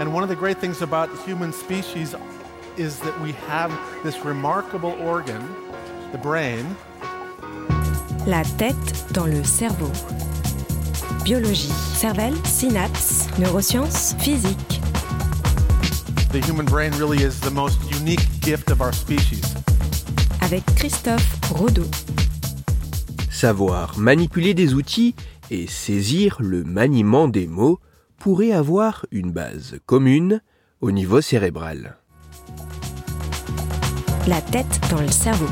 And one of the great things about human species is that we have this remarkable organ, the brain. La tête dans le cerveau. Biologie, cervelle, synapses, neurosciences, physique. The human brain really is the most unique gift of our species. Avec Christophe Rodeau. Savoir manipuler des outils et saisir le maniement des mots pourrait avoir une base commune au niveau cérébral. La tête dans le cerveau.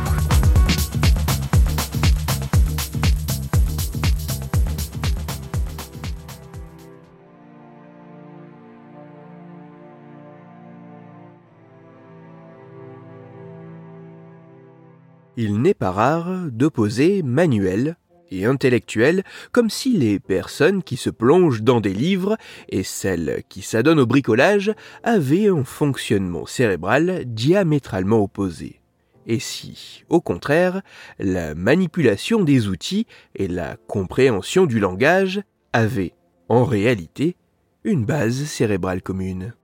Il n'est pas rare d'opposer manuel et intellectuel comme si les personnes qui se plongent dans des livres et celles qui s'adonnent au bricolage avaient un fonctionnement cérébral diamétralement opposé. Et si, au contraire, la manipulation des outils et la compréhension du langage avaient, en réalité, une base cérébrale commune.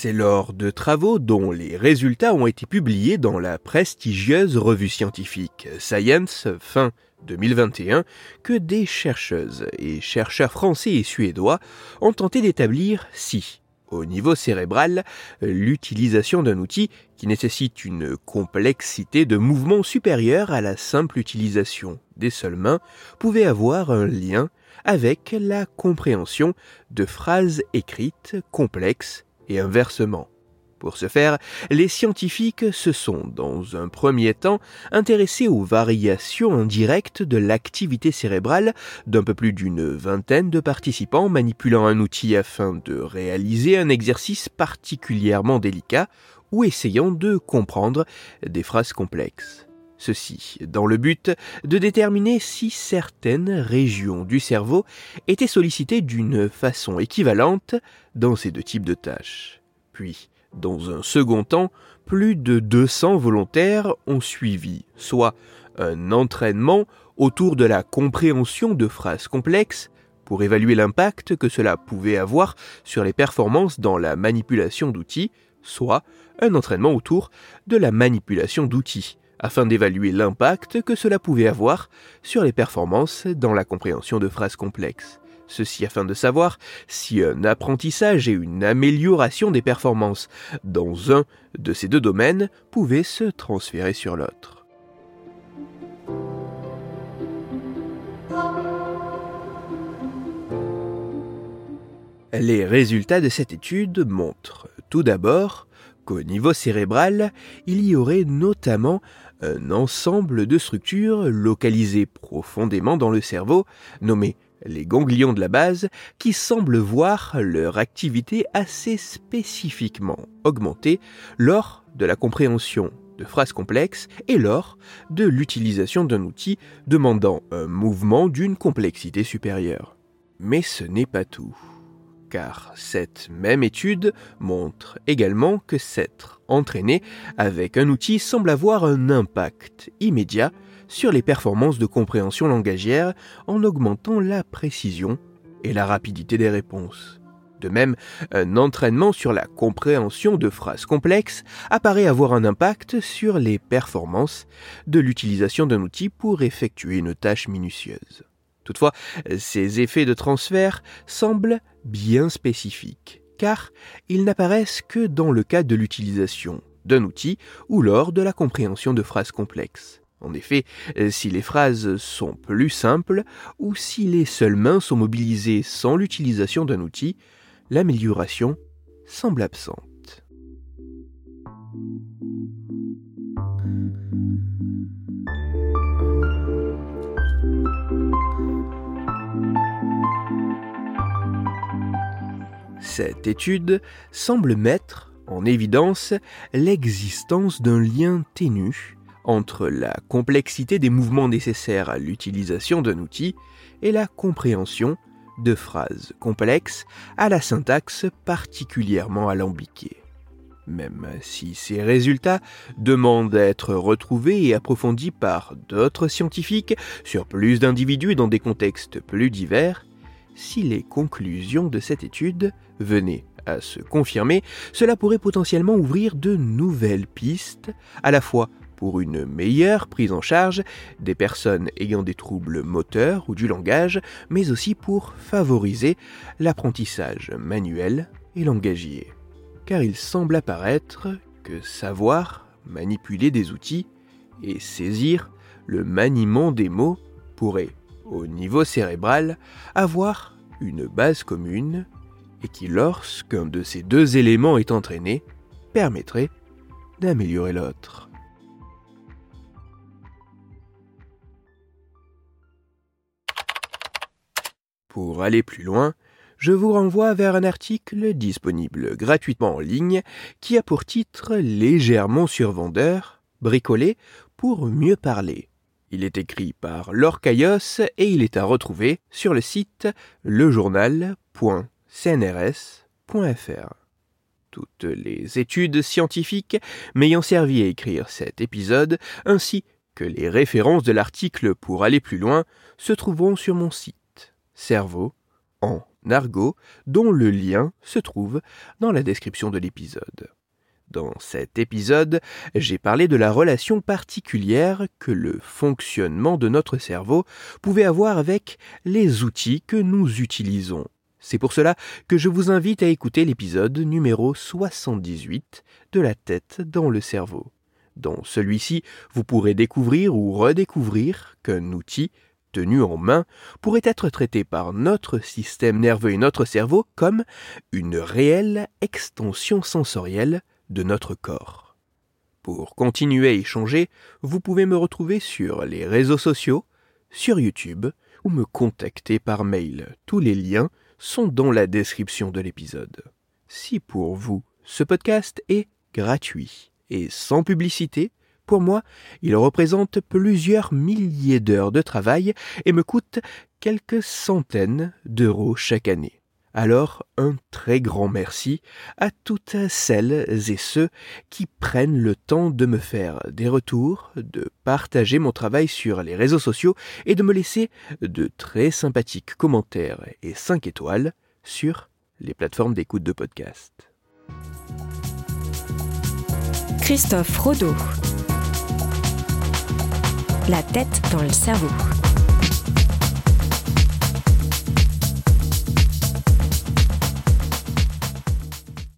C'est lors de travaux dont les résultats ont été publiés dans la prestigieuse revue scientifique Science fin 2021 que des chercheuses et chercheurs français et suédois ont tenté d'établir si, au niveau cérébral, l'utilisation d'un outil qui nécessite une complexité de mouvement supérieure à la simple utilisation des seules mains pouvait avoir un lien avec la compréhension de phrases écrites complexes et inversement. Pour ce faire, les scientifiques se sont, dans un premier temps, intéressés aux variations indirectes de l'activité cérébrale d'un peu plus d'une vingtaine de participants manipulant un outil afin de réaliser un exercice particulièrement délicat ou essayant de comprendre des phrases complexes. Ceci dans le but de déterminer si certaines régions du cerveau étaient sollicitées d'une façon équivalente dans ces deux types de tâches. Puis, dans un second temps, plus de 200 volontaires ont suivi soit un entraînement autour de la compréhension de phrases complexes, pour évaluer l'impact que cela pouvait avoir sur les performances dans la manipulation d'outils, soit un entraînement autour de la manipulation d'outils, afin d'évaluer l'impact que cela pouvait avoir sur les performances dans la compréhension de phrases complexes. Ceci afin de savoir si un apprentissage et une amélioration des performances dans un de ces deux domaines pouvaient se transférer sur l'autre. Les résultats de cette étude montrent tout d'abord qu'au niveau cérébral, il y aurait notamment un ensemble de structures localisées profondément dans le cerveau, nommées les ganglions de la base, qui semblent voir leur activité assez spécifiquement augmenter lors de la compréhension de phrases complexes et lors de l'utilisation d'un outil demandant un mouvement d'une complexité supérieure. Mais ce n'est pas tout car cette même étude montre également que s'être entraîné avec un outil semble avoir un impact immédiat sur les performances de compréhension langagière en augmentant la précision et la rapidité des réponses. De même, un entraînement sur la compréhension de phrases complexes apparaît avoir un impact sur les performances de l'utilisation d'un outil pour effectuer une tâche minutieuse. Toutefois, ces effets de transfert semblent bien spécifiques, car ils n'apparaissent que dans le cas de l'utilisation d'un outil ou lors de la compréhension de phrases complexes. En effet, si les phrases sont plus simples ou si les seules mains sont mobilisées sans l'utilisation d'un outil, l'amélioration semble absente. Cette étude semble mettre en évidence l'existence d'un lien ténu entre la complexité des mouvements nécessaires à l'utilisation d'un outil et la compréhension de phrases complexes à la syntaxe particulièrement alambiquée. même si ces résultats demandent à être retrouvés et approfondis par d'autres scientifiques sur plus d'individus dans des contextes plus divers, si les conclusions de cette étude venaient à se confirmer, cela pourrait potentiellement ouvrir de nouvelles pistes, à la fois pour une meilleure prise en charge des personnes ayant des troubles moteurs ou du langage, mais aussi pour favoriser l'apprentissage manuel et langagier. Car il semble apparaître que savoir manipuler des outils et saisir le maniement des mots pourrait, au niveau cérébral, avoir une base commune et qui, lorsqu'un de ces deux éléments est entraîné, permettrait d'améliorer l'autre. Pour aller plus loin, je vous renvoie vers un article disponible gratuitement en ligne qui a pour titre Légèrement survendeur, bricolé pour mieux parler. Il est écrit par Laure et il est à retrouver sur le site lejournal.cnrs.fr. Toutes les études scientifiques m'ayant servi à écrire cet épisode, ainsi que les références de l'article pour aller plus loin, se trouveront sur mon site cerveau en argot dont le lien se trouve dans la description de l'épisode. Dans cet épisode, j'ai parlé de la relation particulière que le fonctionnement de notre cerveau pouvait avoir avec les outils que nous utilisons. C'est pour cela que je vous invite à écouter l'épisode numéro 78 de la tête dans le cerveau. Dans celui-ci, vous pourrez découvrir ou redécouvrir qu'un outil tenu en main pourrait être traité par notre système nerveux et notre cerveau comme une réelle extension sensorielle de notre corps. Pour continuer à échanger, vous pouvez me retrouver sur les réseaux sociaux, sur YouTube ou me contacter par mail. Tous les liens sont dans la description de l'épisode. Si pour vous ce podcast est gratuit et sans publicité, pour moi, il représente plusieurs milliers d'heures de travail et me coûte quelques centaines d'euros chaque année. Alors un très grand merci à toutes celles et ceux qui prennent le temps de me faire des retours, de partager mon travail sur les réseaux sociaux et de me laisser de très sympathiques commentaires et 5 étoiles sur les plateformes d'écoute de podcast. Christophe Rodeau la tête dans le cerveau.